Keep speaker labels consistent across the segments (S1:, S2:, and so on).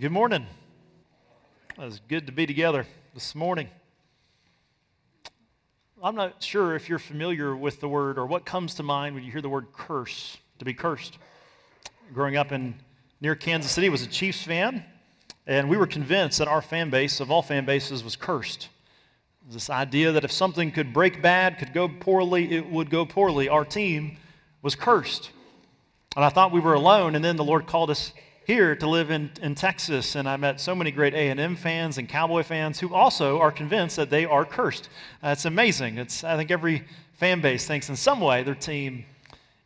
S1: Good morning. It's good to be together this morning. I'm not sure if you're familiar with the word or what comes to mind when you hear the word curse, to be cursed. Growing up in near Kansas City was a Chiefs fan, and we were convinced that our fan base, of all fan bases, was cursed. This idea that if something could break bad, could go poorly, it would go poorly. Our team was cursed. And I thought we were alone, and then the Lord called us here to live in, in Texas, and I met so many great A&M fans and Cowboy fans who also are convinced that they are cursed. Uh, it's amazing. It's, I think every fan base thinks in some way their team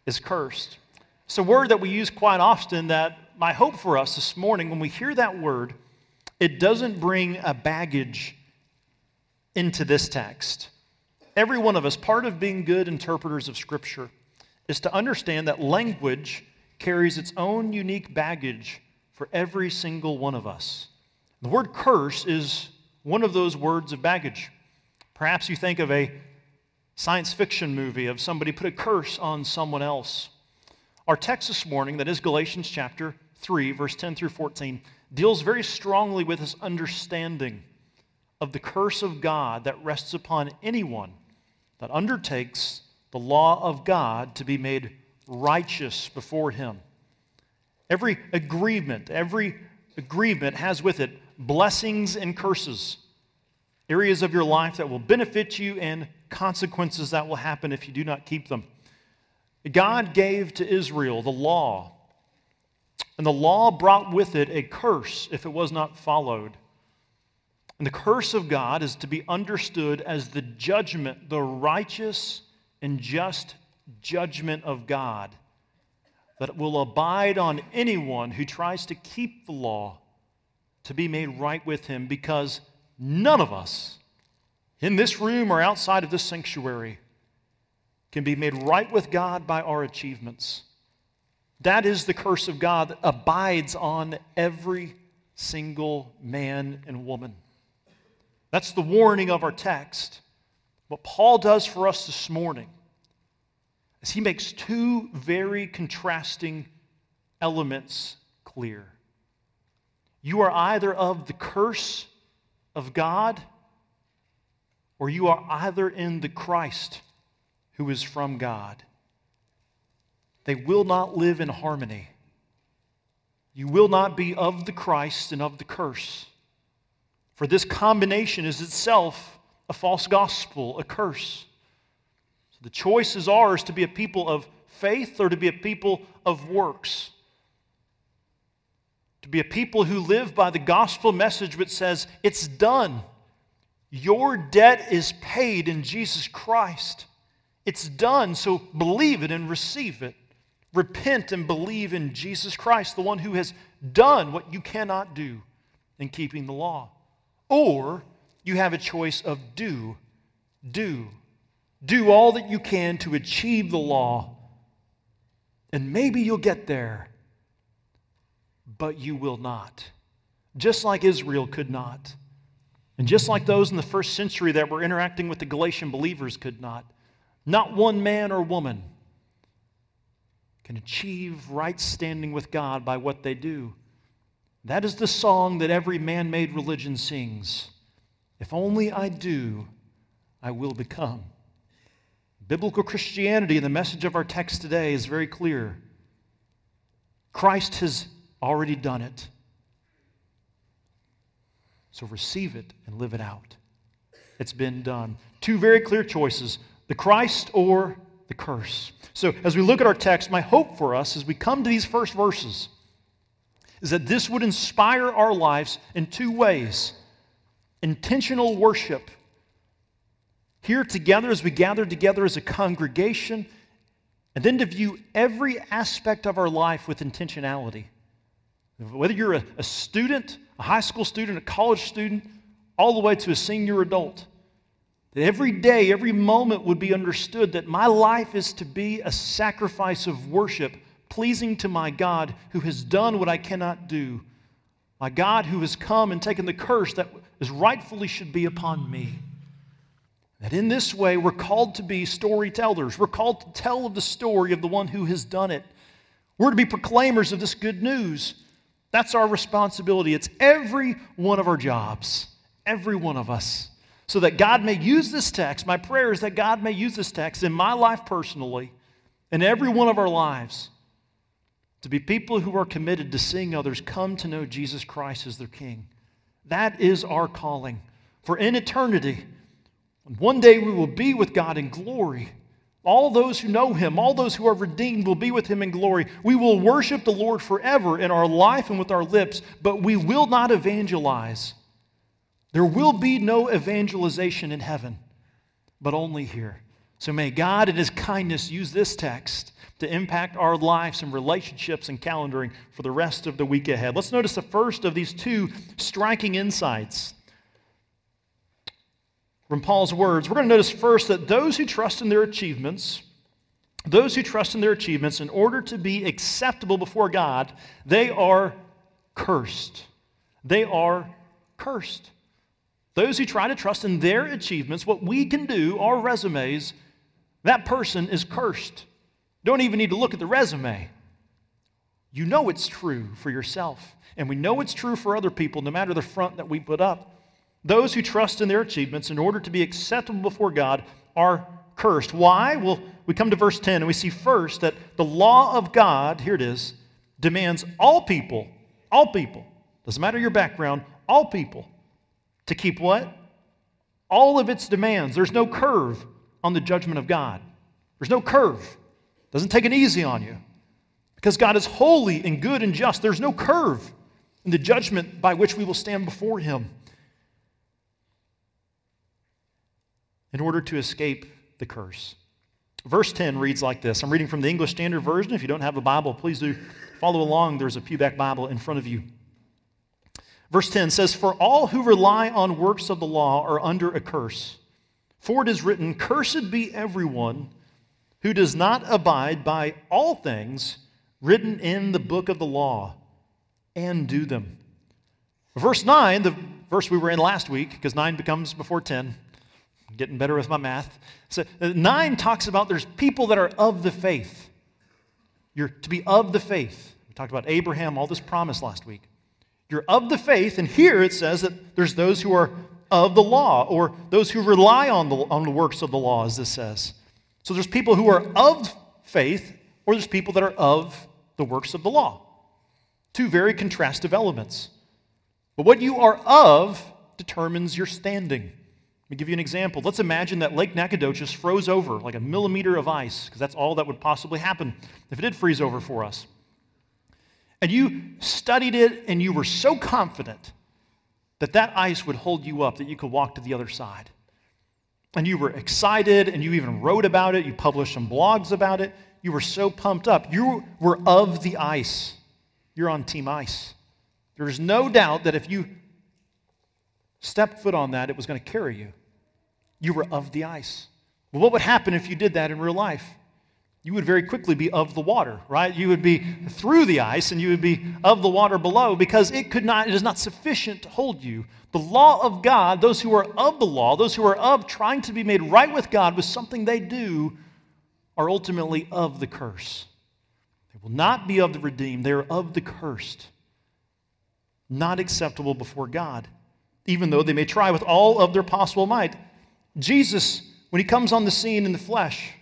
S1: is cursed. It's a word that we use quite often that my hope for us this morning, when we hear that word, it doesn't bring a baggage into this text. Every one of us, part of being good interpreters of Scripture is to understand that language carries its own unique baggage for every single one of us. The word curse is one of those words of baggage. Perhaps you think of a science fiction movie of somebody put a curse on someone else. Our text this morning, that is Galatians chapter 3, verse 10 through 14, deals very strongly with this understanding of the curse of God that rests upon anyone that undertakes the law of God to be made righteous before Him. Every agreement, every agreement has with it blessings and curses, areas of your life that will benefit you and consequences that will happen if you do not keep them. God gave to Israel the law, and the law brought with it a curse if it was not followed. And the curse of God is to be understood as the judgment, the righteous and just judgment of God that will abide on anyone who tries to keep the law to be made right with him because none of us in this room or outside of this sanctuary can be made right with God by our achievements. That is the curse of God that abides on every single man and woman. That's the warning of our text. What Paul does for us this morning as he makes two very contrasting elements clear. You are either of the curse of God or you are either in the Christ who is from God. They will not live in harmony. You will not be of the Christ and of the curse. For this combination is itself a false gospel, a curse. The choice is ours to be a people of faith or to be a people of works. To be a people who live by the gospel message which says, It's done. Your debt is paid in Jesus Christ. It's done, so believe it and receive it. Repent and believe in Jesus Christ, the one who has done what you cannot do in keeping the law. Or you have a choice of do, do, do all that you can to achieve the law, and maybe you'll get there, but you will not. Just like Israel could not. And just like those in the first century that were interacting with the Galatian believers could not. Not one man or woman can achieve right standing with God by what they do. That is the song that every man made religion sings. If only I do, I will become. Biblical Christianity, and the message of our text today is very clear. Christ has already done it. So receive it and live it out. It's been done. Two very clear choices the Christ or the curse. So, as we look at our text, my hope for us as we come to these first verses is that this would inspire our lives in two ways intentional worship here together as we gather together as a congregation, and then to view every aspect of our life with intentionality. Whether you're a, a student, a high school student, a college student, all the way to a senior adult, that every day, every moment would be understood that my life is to be a sacrifice of worship, pleasing to my God who has done what I cannot do, my God who has come and taken the curse that is rightfully should be upon me. That in this way, we're called to be storytellers. We're called to tell of the story of the one who has done it. We're to be proclaimers of this good news. That's our responsibility. It's every one of our jobs, every one of us. So that God may use this text, my prayer is that God may use this text in my life personally, in every one of our lives, to be people who are committed to seeing others come to know Jesus Christ as their King. That is our calling. For in eternity, one day we will be with God in glory. All those who know him, all those who are redeemed, will be with him in glory. We will worship the Lord forever in our life and with our lips, but we will not evangelize. There will be no evangelization in heaven, but only here. So may God, in his kindness, use this text to impact our lives and relationships and calendaring for the rest of the week ahead. Let's notice the first of these two striking insights from Paul's words, we're going to notice first that those who trust in their achievements, those who trust in their achievements in order to be acceptable before God, they are cursed. They are cursed. Those who try to trust in their achievements, what we can do, our resumes, that person is cursed. Don't even need to look at the resume. You know it's true for yourself. And we know it's true for other people, no matter the front that we put up. Those who trust in their achievements in order to be acceptable before God are cursed. Why? Well, we come to verse 10 and we see first that the law of God, here it is, demands all people, all people, doesn't matter your background, all people, to keep what? All of its demands. There's no curve on the judgment of God. There's no curve. Doesn't take it easy on you. Because God is holy and good and just. There's no curve in the judgment by which we will stand before Him. In order to escape the curse. Verse 10 reads like this. I'm reading from the English Standard Version. If you don't have a Bible, please do follow along. There's a pewback Bible in front of you. Verse 10 says, For all who rely on works of the law are under a curse. For it is written, Cursed be everyone who does not abide by all things written in the book of the law and do them. Verse 9, the verse we were in last week, because 9 becomes before 10, getting better with my math. So, uh, nine talks about there's people that are of the faith. You're to be of the faith. We talked about Abraham, all this promise last week. You're of the faith, and here it says that there's those who are of the law, or those who rely on the, on the works of the law, as this says. So there's people who are of faith, or there's people that are of the works of the law. Two very contrastive elements. But what you are of determines your standing me give you an example. Let's imagine that Lake Nacogdoches froze over like a millimeter of ice, because that's all that would possibly happen if it did freeze over for us. And you studied it and you were so confident that that ice would hold you up, that you could walk to the other side. And you were excited and you even wrote about it, you published some blogs about it. You were so pumped up. You were of the ice. You're on Team Ice. There's no doubt that if you stepped foot on that, it was going to carry you you were of the ice. Well, what would happen if you did that in real life? You would very quickly be of the water, right? You would be through the ice and you would be of the water below because it could not, it is not sufficient to hold you. The law of God, those who are of the law, those who are of trying to be made right with God with something they do, are ultimately of the curse. They will not be of the redeemed, they are of the cursed. Not acceptable before God, even though they may try with all of their possible might. Jesus, when he comes on the scene in the flesh,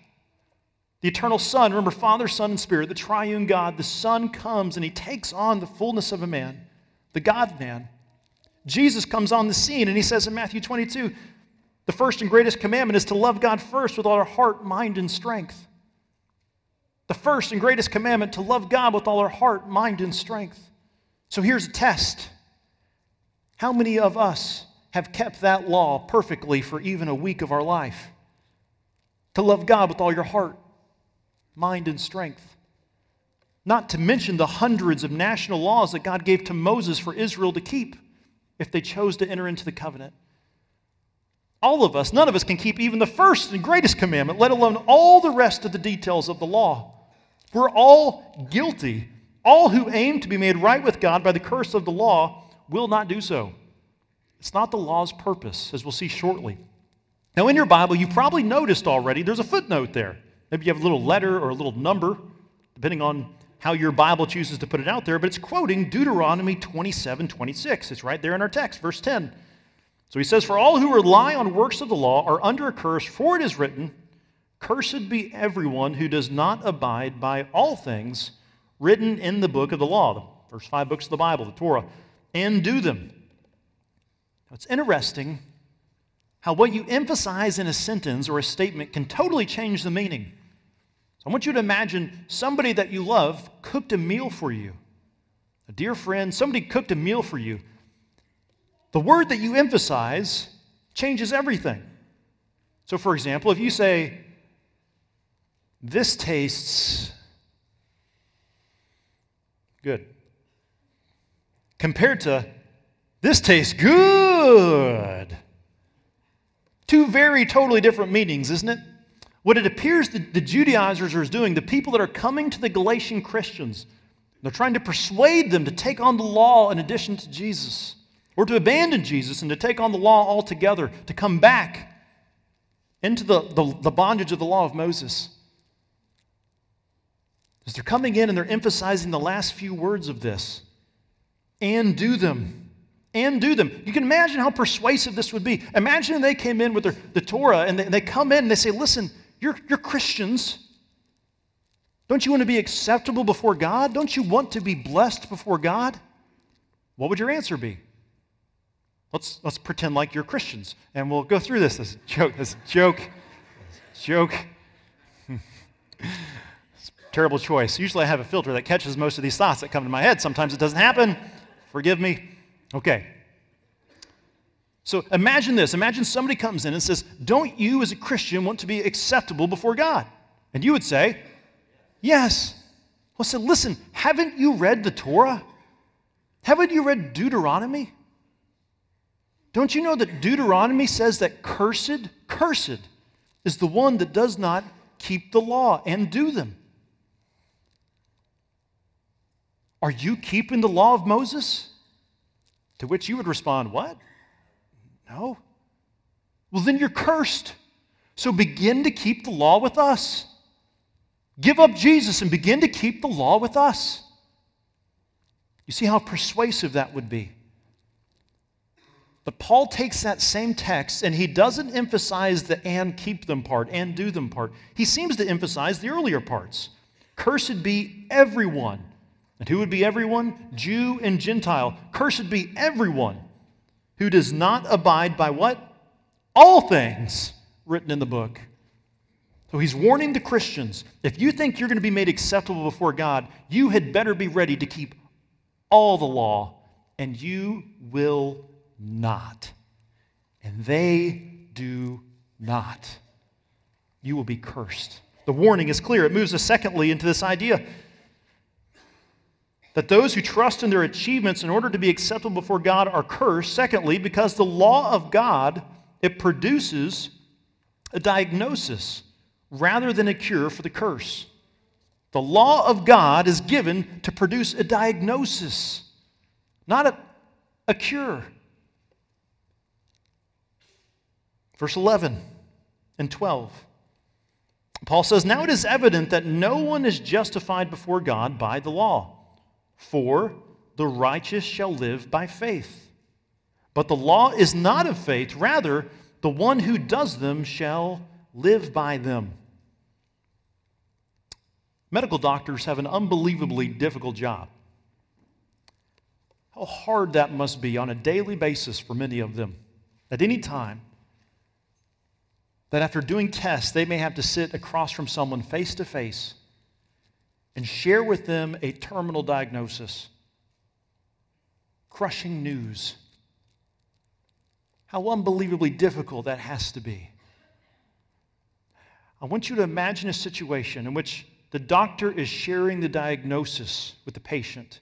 S1: the eternal Son, remember, Father, Son, and Spirit, the triune God, the Son comes and he takes on the fullness of a man, the God man. Jesus comes on the scene and he says in Matthew 22, the first and greatest commandment is to love God first with all our heart, mind, and strength. The first and greatest commandment to love God with all our heart, mind, and strength. So here's a test. How many of us have kept that law perfectly for even a week of our life. To love God with all your heart, mind, and strength. Not to mention the hundreds of national laws that God gave to Moses for Israel to keep if they chose to enter into the covenant. All of us, none of us can keep even the first and greatest commandment, let alone all the rest of the details of the law. We're all guilty. All who aim to be made right with God by the curse of the law will not do so. It's not the law's purpose, as we'll see shortly. Now, in your Bible, you probably noticed already there's a footnote there. Maybe you have a little letter or a little number, depending on how your Bible chooses to put it out there, but it's quoting Deuteronomy 27 26. It's right there in our text, verse 10. So he says, For all who rely on works of the law are under a curse, for it is written, Cursed be everyone who does not abide by all things written in the book of the law, the first five books of the Bible, the Torah, and do them. It's interesting how what you emphasize in a sentence or a statement can totally change the meaning. So I want you to imagine somebody that you love cooked a meal for you. A dear friend, somebody cooked a meal for you. The word that you emphasize changes everything. So, for example, if you say, This tastes good, compared to, This tastes good. Two very totally different meanings, isn't it? What it appears that the Judaizers are doing, the people that are coming to the Galatian Christians, they're trying to persuade them to take on the law in addition to Jesus, or to abandon Jesus and to take on the law altogether, to come back into the, the, the bondage of the law of Moses. As they're coming in and they're emphasizing the last few words of this and do them and do them. You can imagine how persuasive this would be. Imagine they came in with their, the Torah and they, they come in and they say, Listen, you're, you're Christians. Don't you want to be acceptable before God? Don't you want to be blessed before God? What would your answer be? Let's, let's pretend like you're Christians and we'll go through this as a joke. As a joke. joke. terrible choice. Usually I have a filter that catches most of these thoughts that come to my head. Sometimes it doesn't happen. Forgive me. Okay. So imagine this. Imagine somebody comes in and says, Don't you as a Christian want to be acceptable before God? And you would say, Yes. Well, I said, Listen, haven't you read the Torah? Haven't you read Deuteronomy? Don't you know that Deuteronomy says that cursed, cursed is the one that does not keep the law and do them? Are you keeping the law of Moses? To which you would respond, What? No. Well, then you're cursed. So begin to keep the law with us. Give up Jesus and begin to keep the law with us. You see how persuasive that would be. But Paul takes that same text and he doesn't emphasize the and keep them part and do them part. He seems to emphasize the earlier parts. Cursed be everyone. And who would be everyone? Jew and Gentile. Cursed be everyone who does not abide by what? All things written in the book. So he's warning the Christians if you think you're going to be made acceptable before God, you had better be ready to keep all the law, and you will not. And they do not. You will be cursed. The warning is clear. It moves us, secondly, into this idea that those who trust in their achievements in order to be acceptable before God are cursed. Secondly, because the law of God, it produces a diagnosis rather than a cure for the curse. The law of God is given to produce a diagnosis, not a, a cure. Verse 11 and 12. Paul says, Now it is evident that no one is justified before God by the law. For the righteous shall live by faith. But the law is not of faith, rather, the one who does them shall live by them. Medical doctors have an unbelievably difficult job. How hard that must be on a daily basis for many of them. At any time, that after doing tests, they may have to sit across from someone face to face and share with them a terminal diagnosis. Crushing news. How unbelievably difficult that has to be. I want you to imagine a situation in which the doctor is sharing the diagnosis with the patient,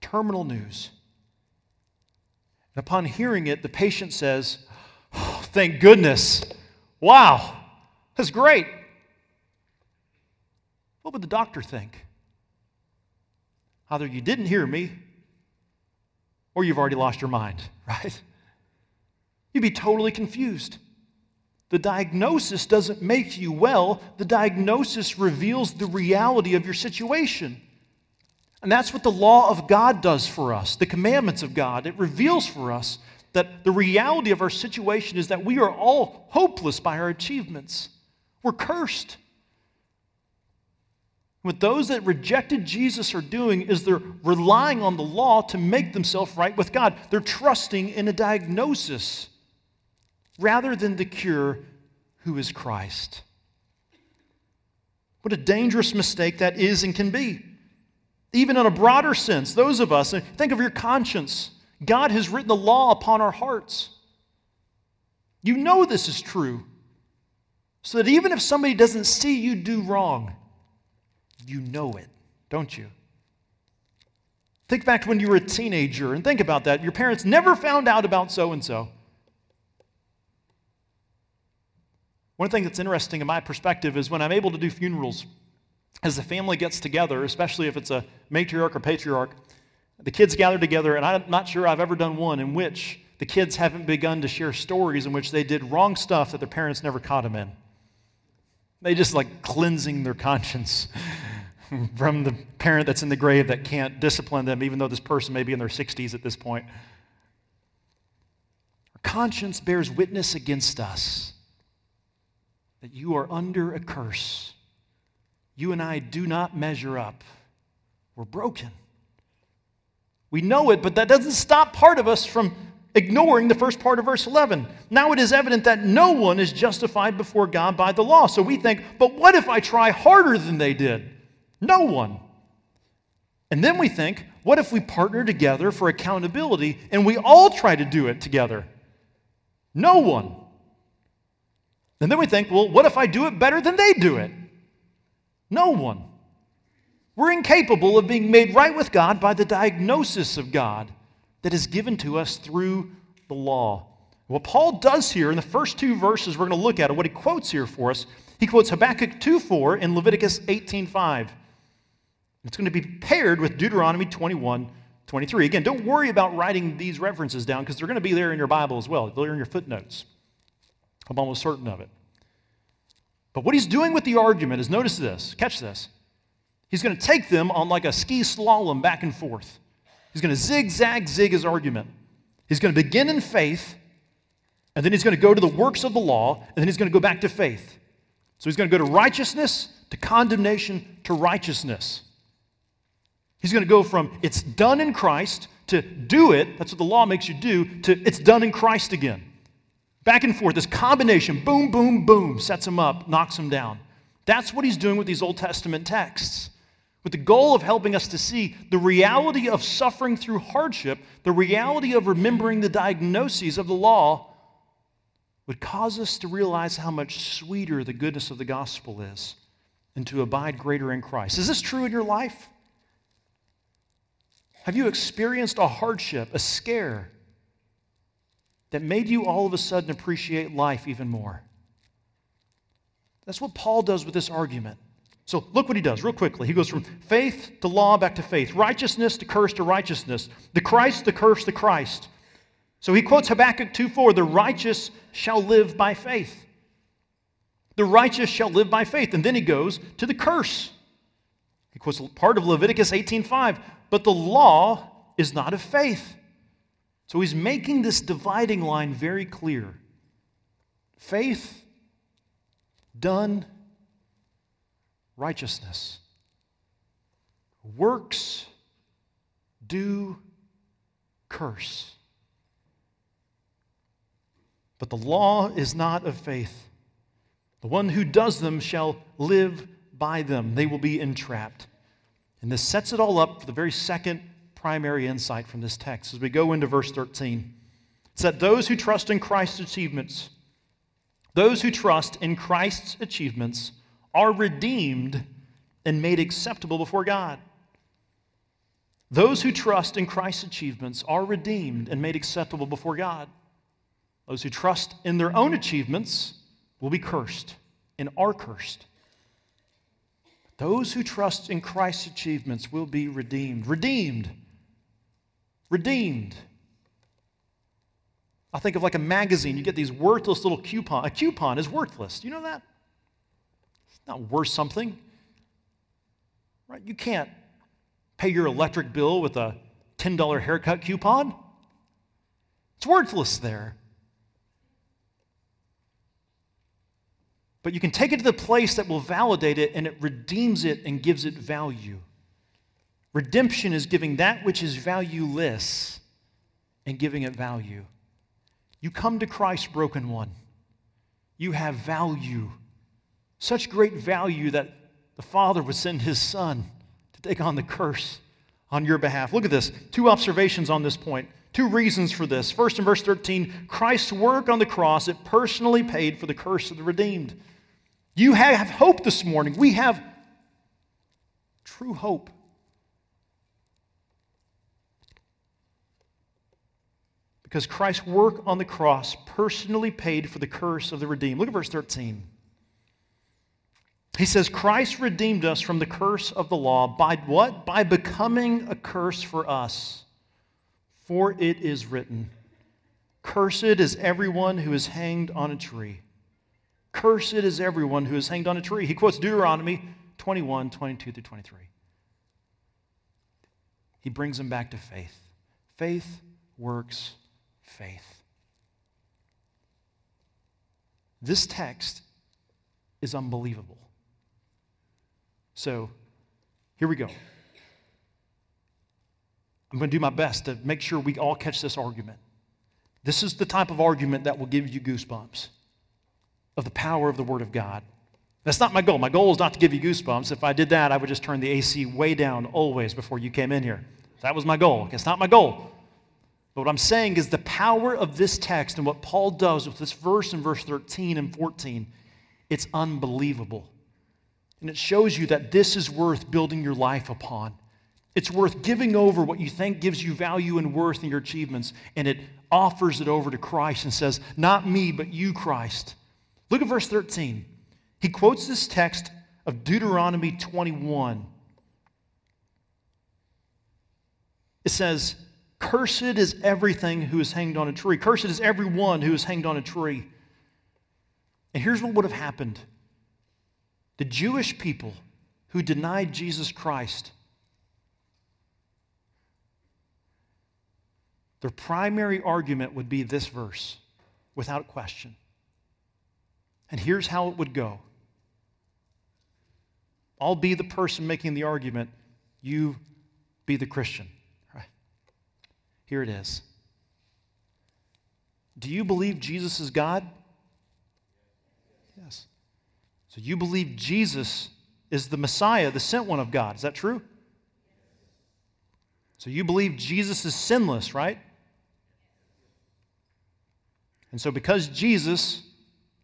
S1: terminal news. And upon hearing it, the patient says, oh, Thank goodness. Wow, that's great. What would the doctor think? Either you didn't hear me or you've already lost your mind, right? You'd be totally confused. The diagnosis doesn't make you well, the diagnosis reveals the reality of your situation. And that's what the law of God does for us, the commandments of God. It reveals for us that the reality of our situation is that we are all hopeless by our achievements. We're cursed. What those that rejected Jesus are doing is they're relying on the law to make themselves right with God. They're trusting in a diagnosis rather than the cure, who is Christ. What a dangerous mistake that is and can be. Even in a broader sense, those of us, think of your conscience. God has written the law upon our hearts. You know this is true. So that even if somebody doesn't see you do wrong, you know it, don't you? Think back when you were a teenager and think about that. Your parents never found out about so and so. One thing that's interesting in my perspective is when I'm able to do funerals, as the family gets together, especially if it's a matriarch or patriarch, the kids gather together, and I'm not sure I've ever done one in which the kids haven't begun to share stories in which they did wrong stuff that their parents never caught them in. They just like cleansing their conscience from the parent that's in the grave that can't discipline them, even though this person may be in their 60s at this point. Our conscience bears witness against us that you are under a curse. You and I do not measure up. We're broken. We know it, but that doesn't stop part of us from ignoring the first part of verse 11. Now it is evident that no one is justified before God by the law. So we think, but what if I try harder than they did? No one. And then we think, what if we partner together for accountability and we all try to do it together? No one. And then we think, well, what if I do it better than they do it? No one. We're incapable of being made right with God by the diagnosis of God that is given to us through the law. What Paul does here in the first two verses we're going to look at, what he quotes here for us, he quotes Habakkuk 2:4 and Leviticus 18:5. It's going to be paired with Deuteronomy 21, 23. Again, don't worry about writing these references down because they're going to be there in your Bible as well. They're in your footnotes. I'm almost certain of it. But what he's doing with the argument is notice this, catch this. He's going to take them on like a ski slalom back and forth. He's going to zigzag zig his argument. He's going to begin in faith, and then he's going to go to the works of the law, and then he's going to go back to faith. So he's going to go to righteousness, to condemnation, to righteousness. He's going to go from it's done in Christ to do it, that's what the law makes you do, to it's done in Christ again. Back and forth, this combination, boom, boom, boom, sets him up, knocks him down. That's what he's doing with these Old Testament texts, with the goal of helping us to see the reality of suffering through hardship, the reality of remembering the diagnoses of the law would cause us to realize how much sweeter the goodness of the gospel is and to abide greater in Christ. Is this true in your life? Have you experienced a hardship, a scare? that made you all of a sudden appreciate life even more. That's what Paul does with this argument. So look what he does real quickly. He goes from faith to law back to faith, righteousness to curse to righteousness, the Christ the curse to Christ. So he quotes Habakkuk 2:4, the righteous shall live by faith. The righteous shall live by faith. And then he goes to the curse. He quotes part of Leviticus 18:5, but the law is not of faith. So he's making this dividing line very clear. Faith, done, righteousness. Works, do, curse. But the law is not of faith. The one who does them shall live by them. They will be entrapped. And this sets it all up for the very second primary insight from this text as we go into verse 13. It's that those who trust in Christ's achievements, those who trust in Christ's achievements, are redeemed and made acceptable before God. Those who trust in Christ's achievements are redeemed and made acceptable before God. Those who trust in their own achievements will be cursed and are cursed. Those who trust in Christ's achievements will be redeemed. Redeemed redeemed. I think of like a magazine. You get these worthless little coupon. A coupon is worthless. Do you know that? It's not worth something. Right? You can't pay your electric bill with a $10 haircut coupon. It's worthless there. But you can take it to the place that will validate it and it redeems it and gives it value. Redemption is giving that which is valueless and giving it value. You come to Christ, broken one. You have value. Such great value that the Father would send his Son to take on the curse on your behalf. Look at this. Two observations on this point. Two reasons for this. First, in verse 13, Christ's work on the cross, it personally paid for the curse of the redeemed. You have hope this morning. We have true hope. Because Christ's work on the cross personally paid for the curse of the redeemed. Look at verse 13. He says, Christ redeemed us from the curse of the law by what? By becoming a curse for us. For it is written, Cursed is everyone who is hanged on a tree. Cursed is everyone who is hanged on a tree. He quotes Deuteronomy 21, 22 through 23. He brings them back to faith. Faith works faith. This text is unbelievable. So, here we go. I'm going to do my best to make sure we all catch this argument. This is the type of argument that will give you goosebumps of the power of the Word of God. That's not my goal. My goal is not to give you goosebumps. If I did that, I would just turn the AC way down always before you came in here. That was my goal. It's not my goal. But what I'm saying is the power of this text and what Paul does with this verse in verse 13 and 14, it's unbelievable. And it shows you that this is worth building your life upon. It's worth giving over what you think gives you value and worth in your achievements, and it offers it over to Christ and says, Not me, but you, Christ. Look at verse 13. He quotes this text of Deuteronomy 21. It says, Cursed is everything who is hanged on a tree. Cursed is everyone who is hanged on a tree. And here's what would have happened the Jewish people who denied Jesus Christ, their primary argument would be this verse, without question. And here's how it would go I'll be the person making the argument, you be the Christian. Right? Here it is. Do you believe Jesus is God? Yes. So you believe Jesus is the Messiah, the sent one of God. Is that true? So you believe Jesus is sinless, right? And so because Jesus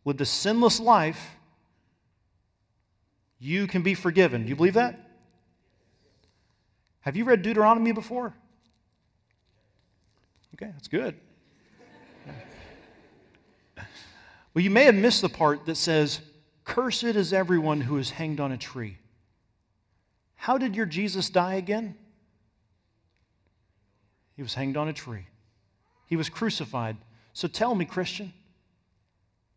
S1: lived a sinless life, you can be forgiven. Do you believe that? Have you read Deuteronomy before? Okay, that's good. well, you may have missed the part that says, Cursed is everyone who is hanged on a tree. How did your Jesus die again? He was hanged on a tree, he was crucified. So tell me, Christian,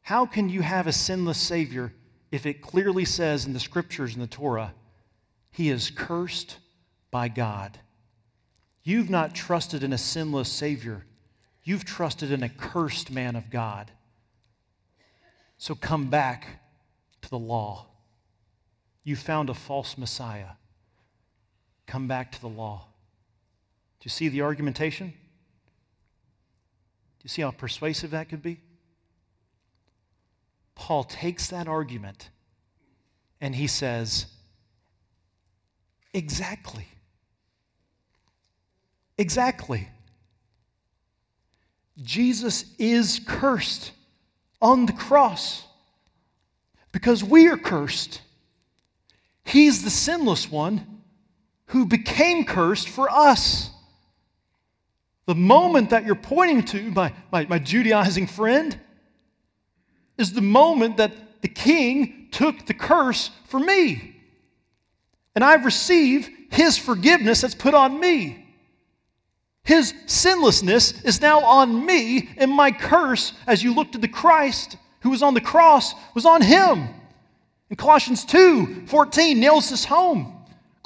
S1: how can you have a sinless Savior if it clearly says in the scriptures in the Torah, He is cursed by God? You've not trusted in a sinless Savior, you've trusted in a cursed man of God. So come back to the law. You found a false Messiah. Come back to the law. Do you see the argumentation? Do you see how persuasive that could be? Paul takes that argument and he says, Exactly. Exactly. Jesus is cursed on the cross because we are cursed. He's the sinless one who became cursed for us. The moment that you're pointing to, my, my, my Judaizing friend, is the moment that the king took the curse for me. And I've received his forgiveness that's put on me. His sinlessness is now on me, and my curse, as you look to the Christ, who was on the cross was on him. And Colossians 2 14 nails this home.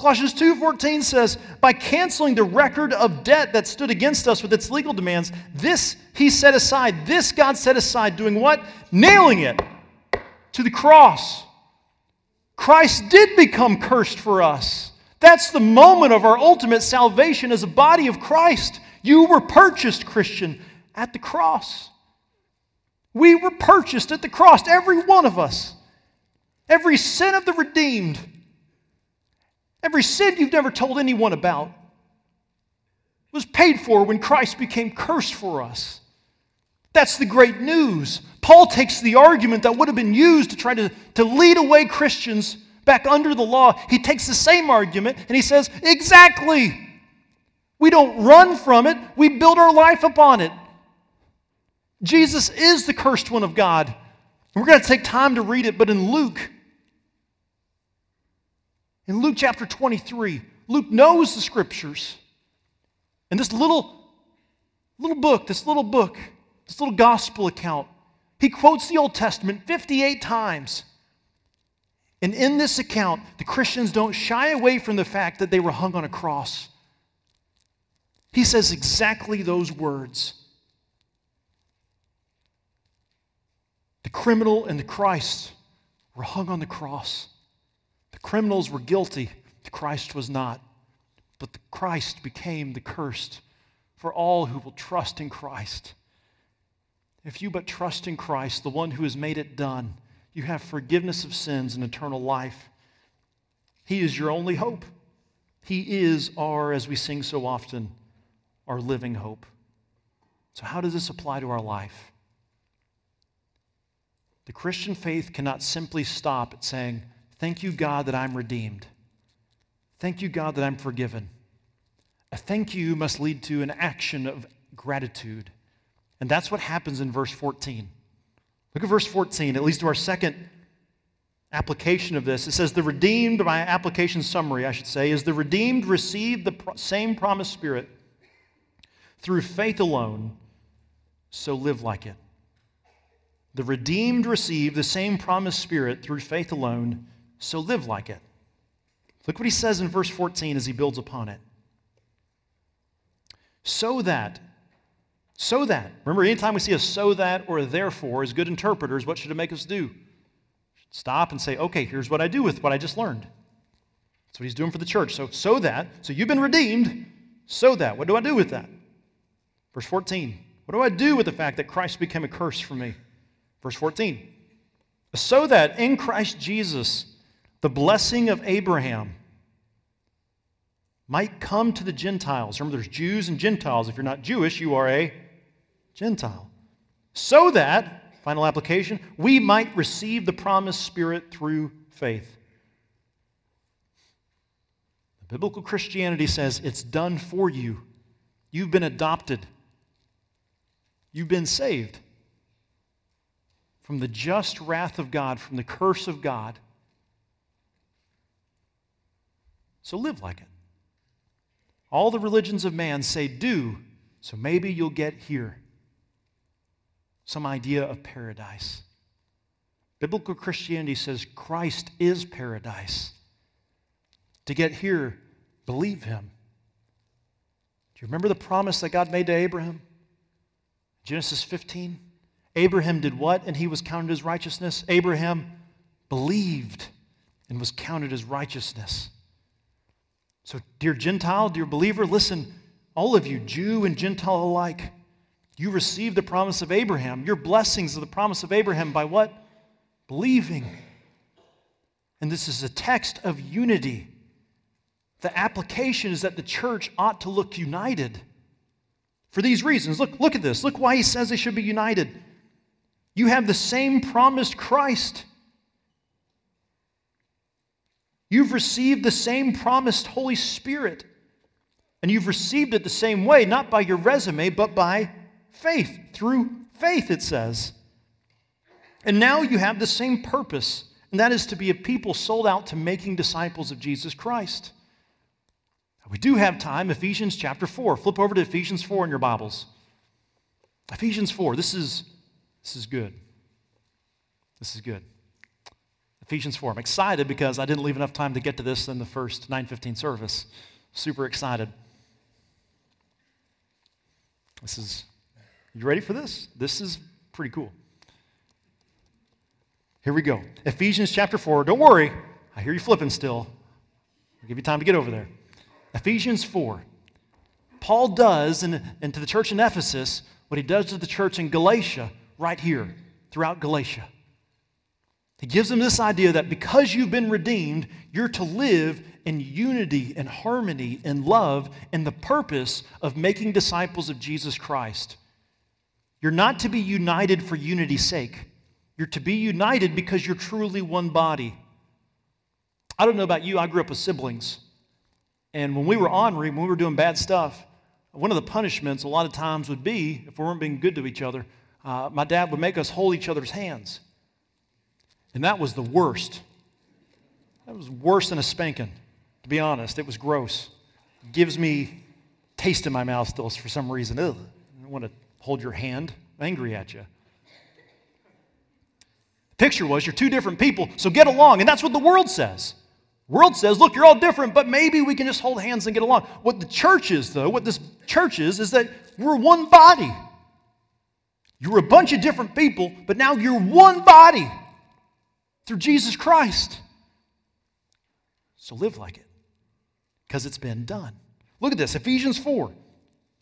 S1: Colossians 2:14 says, "By canceling the record of debt that stood against us with its legal demands, this he set aside. This God set aside, doing what? Nailing it to the cross. Christ did become cursed for us. That's the moment of our ultimate salvation as a body of Christ. You were purchased, Christian, at the cross. We were purchased at the cross, every one of us. Every sin of the redeemed Every sin you've never told anyone about was paid for when Christ became cursed for us. That's the great news. Paul takes the argument that would have been used to try to, to lead away Christians back under the law. He takes the same argument and he says, Exactly. We don't run from it, we build our life upon it. Jesus is the cursed one of God. We're going to take time to read it, but in Luke, in Luke chapter 23, Luke knows the scriptures. And this little, little book, this little book, this little gospel account, he quotes the Old Testament 58 times. And in this account, the Christians don't shy away from the fact that they were hung on a cross. He says exactly those words. The criminal and the Christ were hung on the cross criminals were guilty, Christ was not. But the Christ became the cursed for all who will trust in Christ. If you but trust in Christ, the one who has made it done, you have forgiveness of sins and eternal life. He is your only hope. He is our, as we sing so often, our living hope. So, how does this apply to our life? The Christian faith cannot simply stop at saying, Thank you, God, that I'm redeemed. Thank you, God, that I'm forgiven. A thank you must lead to an action of gratitude. And that's what happens in verse 14. Look at verse 14. It leads to our second application of this. It says, The redeemed, my application summary, I should say, is the redeemed receive the pro- same promised spirit through faith alone, so live like it. The redeemed receive the same promised spirit through faith alone, so live like it. Look what he says in verse 14 as he builds upon it. So that, so that, remember, anytime we see a so that or a therefore, as good interpreters, what should it make us do? Stop and say, okay, here's what I do with what I just learned. That's what he's doing for the church. So, so that, so you've been redeemed, so that. What do I do with that? Verse 14. What do I do with the fact that Christ became a curse for me? Verse 14. So that in Christ Jesus, the blessing of Abraham might come to the Gentiles. Remember, there's Jews and Gentiles. If you're not Jewish, you are a Gentile. So that, final application, we might receive the promised Spirit through faith. Biblical Christianity says it's done for you. You've been adopted, you've been saved from the just wrath of God, from the curse of God. So live like it. All the religions of man say do, so maybe you'll get here. Some idea of paradise. Biblical Christianity says Christ is paradise. To get here, believe him. Do you remember the promise that God made to Abraham? Genesis 15. Abraham did what and he was counted as righteousness? Abraham believed and was counted as righteousness. So, dear Gentile, dear believer, listen, all of you, Jew and Gentile alike, you received the promise of Abraham. Your blessings of the promise of Abraham by what? Believing. And this is a text of unity. The application is that the church ought to look united. For these reasons, look, look at this. Look why he says they should be united. You have the same promised Christ. You've received the same promised Holy Spirit. And you've received it the same way, not by your resume, but by faith. Through faith, it says. And now you have the same purpose, and that is to be a people sold out to making disciples of Jesus Christ. We do have time, Ephesians chapter 4. Flip over to Ephesians 4 in your Bibles. Ephesians 4. This is, this is good. This is good. Ephesians 4. I'm excited because I didn't leave enough time to get to this in the first 915 service. Super excited. This is, you ready for this? This is pretty cool. Here we go. Ephesians chapter 4. Don't worry, I hear you flipping still. I'll give you time to get over there. Ephesians 4. Paul does, and, and to the church in Ephesus, what he does to the church in Galatia, right here, throughout Galatia. He gives them this idea that because you've been redeemed, you're to live in unity and harmony and love and the purpose of making disciples of Jesus Christ. You're not to be united for unity's sake. You're to be united because you're truly one body. I don't know about you, I grew up with siblings. And when we were ornery, when we were doing bad stuff, one of the punishments a lot of times would be, if we weren't being good to each other, uh, my dad would make us hold each other's hands. And that was the worst. That was worse than a spanking, to be honest. It was gross. Gives me taste in my mouth still for some reason. Ugh, I don't want to hold your hand. I'm angry at you. The picture was you're two different people, so get along. And that's what the world says. World says, look, you're all different, but maybe we can just hold hands and get along. What the church is, though, what this church is, is that we're one body. You're a bunch of different people, but now you're one body through Jesus Christ. So live like it because it's been done. Look at this Ephesians 4,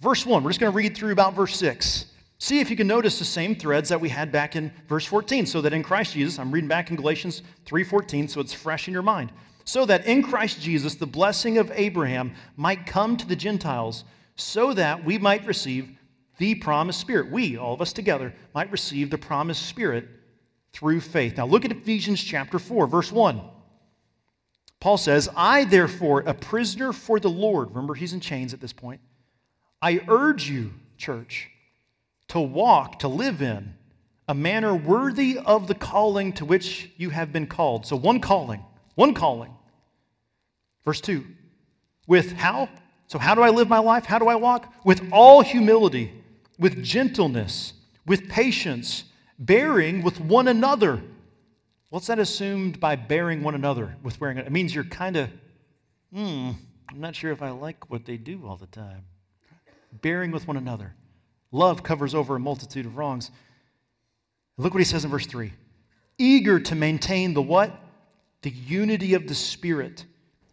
S1: verse 1. We're just going to read through about verse 6. See if you can notice the same threads that we had back in verse 14. So that in Christ Jesus, I'm reading back in Galatians 3:14, so it's fresh in your mind. So that in Christ Jesus the blessing of Abraham might come to the Gentiles, so that we might receive the promised Spirit. We, all of us together, might receive the promised Spirit through faith. Now look at Ephesians chapter 4, verse 1. Paul says, I, therefore, a prisoner for the Lord, remember he's in chains at this point, I urge you, church, to walk, to live in a manner worthy of the calling to which you have been called. So, one calling, one calling. Verse 2 with how? So, how do I live my life? How do I walk? With all humility, with gentleness, with patience bearing with one another. What's that assumed by bearing one another with wearing it? It means you're kind of, hmm, I'm not sure if I like what they do all the time. Bearing with one another. Love covers over a multitude of wrongs. Look what he says in verse 3 eager to maintain the what? The unity of the Spirit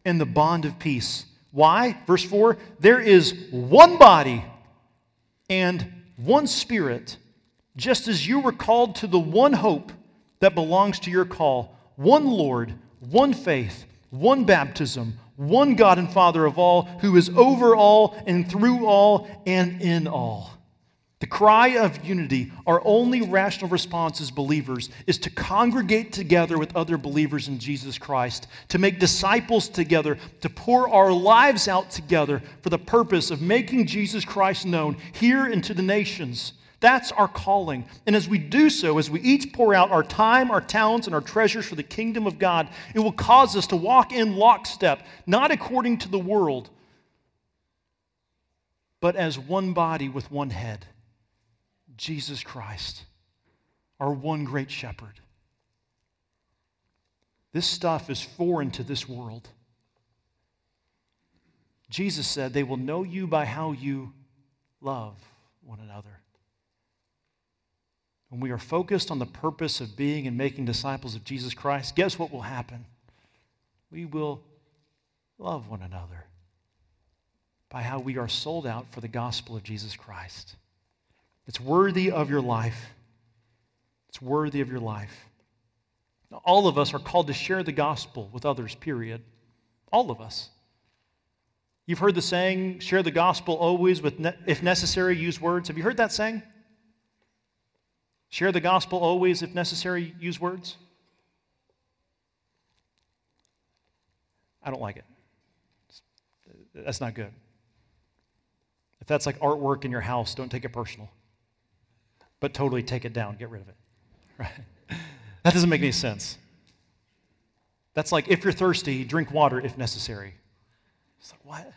S1: and the bond of peace. Why? Verse 4 there is one body and one Spirit just as you were called to the one hope that belongs to your call one Lord, one faith, one baptism, one God and Father of all, who is over all and through all and in all. The cry of unity, our only rational response as believers, is to congregate together with other believers in Jesus Christ, to make disciples together, to pour our lives out together for the purpose of making Jesus Christ known here and to the nations. That's our calling. And as we do so, as we each pour out our time, our talents, and our treasures for the kingdom of God, it will cause us to walk in lockstep, not according to the world, but as one body with one head Jesus Christ, our one great shepherd. This stuff is foreign to this world. Jesus said, They will know you by how you love one another. When we are focused on the purpose of being and making disciples of Jesus Christ, guess what will happen? We will love one another by how we are sold out for the gospel of Jesus Christ. It's worthy of your life. It's worthy of your life. Now, all of us are called to share the gospel with others, period. All of us. You've heard the saying, share the gospel always, with ne- if necessary, use words. Have you heard that saying? Share the gospel always, if necessary, use words. I don't like it. That's not good. If that's like artwork in your house, don't take it personal. But totally take it down, get rid of it. Right? That doesn't make any sense. That's like if you're thirsty, drink water if necessary. It's like, what?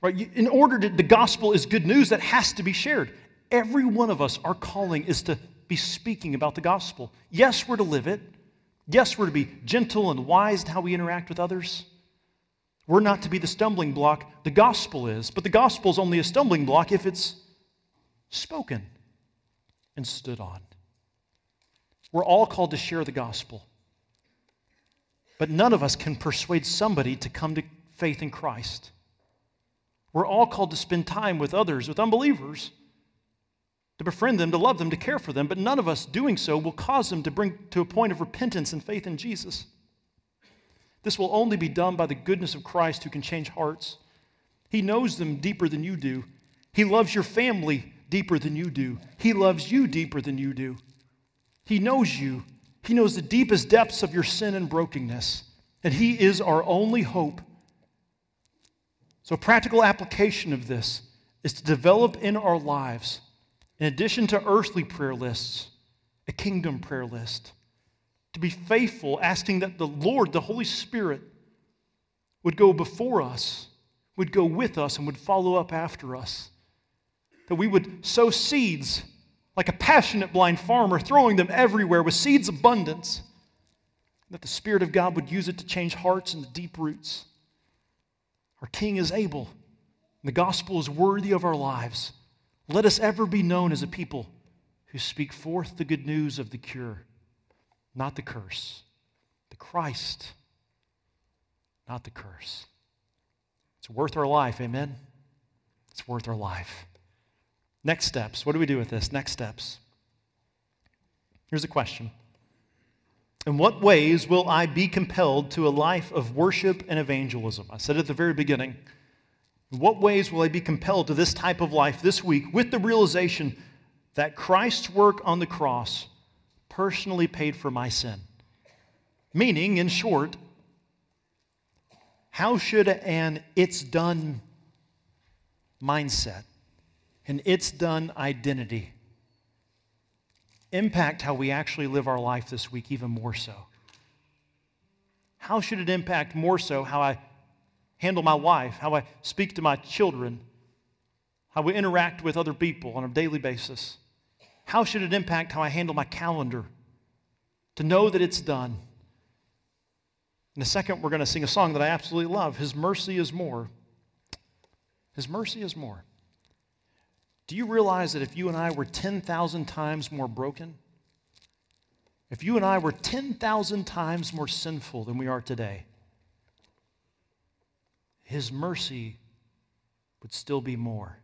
S1: Right? In order to, the gospel is good news that has to be shared. Every one of us, our calling is to be speaking about the gospel. Yes, we're to live it. Yes, we're to be gentle and wise in how we interact with others. We're not to be the stumbling block. The gospel is, but the gospel is only a stumbling block if it's spoken and stood on. We're all called to share the gospel. But none of us can persuade somebody to come to faith in Christ. We're all called to spend time with others, with unbelievers, to befriend them, to love them, to care for them, but none of us doing so will cause them to bring to a point of repentance and faith in Jesus. This will only be done by the goodness of Christ who can change hearts. He knows them deeper than you do. He loves your family deeper than you do. He loves you deeper than you do. He knows you. He knows the deepest depths of your sin and brokenness. And He is our only hope. So, practical application of this is to develop in our lives, in addition to earthly prayer lists, a kingdom prayer list to be faithful, asking that the Lord, the Holy Spirit, would go before us, would go with us, and would follow up after us. That we would sow seeds like a passionate blind farmer, throwing them everywhere with seeds abundance. That the Spirit of God would use it to change hearts and the deep roots. Our King is able. And the gospel is worthy of our lives. Let us ever be known as a people who speak forth the good news of the cure not the curse. The Christ, not the curse. It's worth our life, amen? It's worth our life. Next steps. What do we do with this? Next steps. Here's a question In what ways will I be compelled to a life of worship and evangelism? I said at the very beginning. In what ways will I be compelled to this type of life this week with the realization that Christ's work on the cross personally paid for my sin. Meaning, in short, how should an it's done mindset, an it's done identity impact how we actually live our life this week even more so? How should it impact more so how I handle my wife, how I speak to my children, how we interact with other people on a daily basis? How should it impact how I handle my calendar? To know that it's done. In a second, we're going to sing a song that I absolutely love His mercy is more. His mercy is more. Do you realize that if you and I were 10,000 times more broken, if you and I were 10,000 times more sinful than we are today, His mercy would still be more.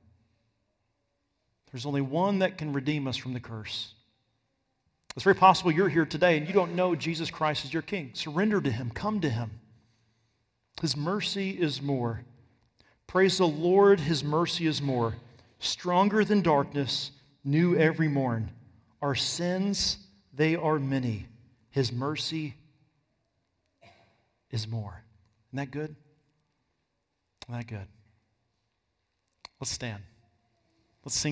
S1: There's only one that can redeem us from the curse. It's very possible you're here today and you don't know Jesus Christ as your King. Surrender to Him, come to Him. His mercy is more. Praise the Lord, His mercy is more. Stronger than darkness, new every morn. Our sins, they are many. His mercy is more. Isn't that good? Isn't that good? Let's stand. Let's sing.